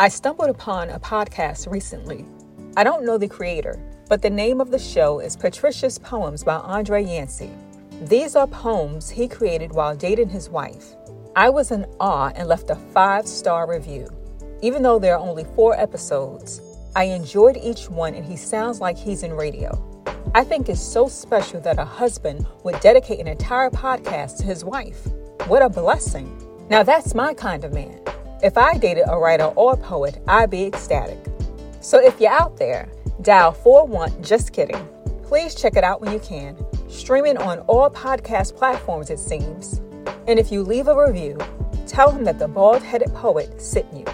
I stumbled upon a podcast recently. I don't know the creator, but the name of the show is Patricia's Poems by Andre Yancey. These are poems he created while dating his wife. I was in awe and left a five star review. Even though there are only four episodes, I enjoyed each one and he sounds like he's in radio. I think it's so special that a husband would dedicate an entire podcast to his wife. What a blessing. Now that's my kind of man. If I dated a writer or a poet, I'd be ecstatic. So if you're out there, dial 41 just kidding. Please check it out when you can. Streaming on all podcast platforms, it seems. And if you leave a review, tell him that the bald headed poet sent you.